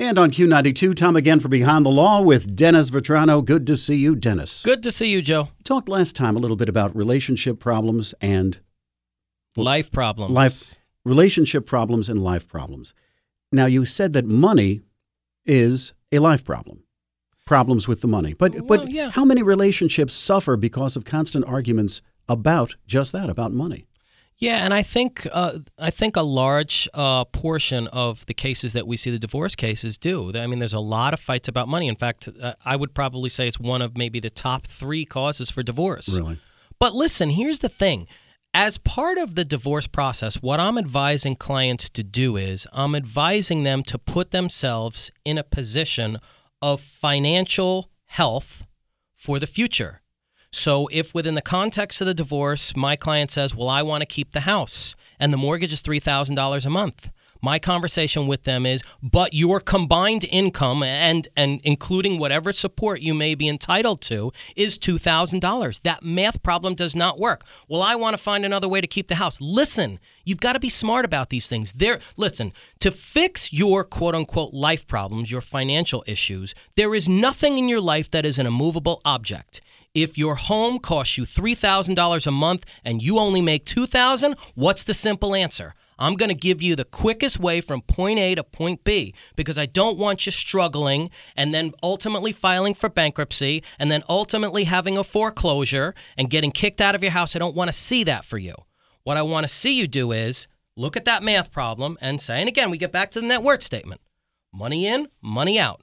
And on Q92, Tom again for Behind the Law with Dennis Vetrano. Good to see you, Dennis. Good to see you, Joe. We talked last time a little bit about relationship problems and life problems. Life relationship problems and life problems. Now you said that money is a life problem. Problems with the money. But Well, but yeah. how many relationships suffer because of constant arguments about just that, about money? Yeah, and I think uh, I think a large uh, portion of the cases that we see, the divorce cases, do. I mean, there's a lot of fights about money. In fact, uh, I would probably say it's one of maybe the top three causes for divorce. Really? But listen, here's the thing. As part of the divorce process, what I'm advising clients to do is I'm advising them to put themselves in a position of financial health for the future. So, if within the context of the divorce, my client says, Well, I want to keep the house and the mortgage is $3,000 a month, my conversation with them is, But your combined income and, and including whatever support you may be entitled to is $2,000. That math problem does not work. Well, I want to find another way to keep the house. Listen, you've got to be smart about these things. There, listen, to fix your quote unquote life problems, your financial issues, there is nothing in your life that is an immovable object. If your home costs you $3,000 a month and you only make 2000, what's the simple answer? I'm going to give you the quickest way from point A to point B because I don't want you struggling and then ultimately filing for bankruptcy and then ultimately having a foreclosure and getting kicked out of your house. I don't want to see that for you. What I want to see you do is look at that math problem and say, and again, we get back to the net worth statement money in, money out.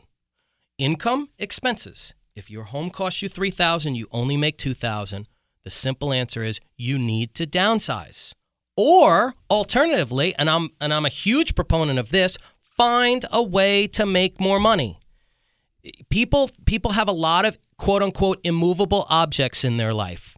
Income, expenses. If your home costs you 3000 you only make 2000 the simple answer is you need to downsize. Or alternatively, and I'm and I'm a huge proponent of this, find a way to make more money. People people have a lot of quote unquote immovable objects in their life.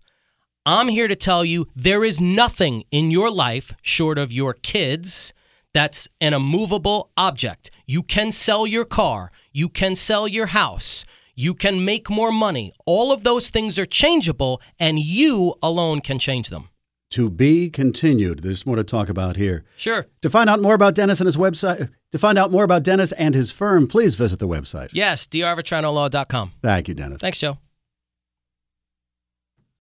I'm here to tell you there is nothing in your life short of your kids that's an immovable object. You can sell your car, you can sell your house, you can make more money. All of those things are changeable, and you alone can change them. To be continued. There's more to talk about here. Sure. To find out more about Dennis and his website, to find out more about Dennis and his firm, please visit the website. Yes, drvetranolaw.com. Thank you, Dennis. Thanks, Joe.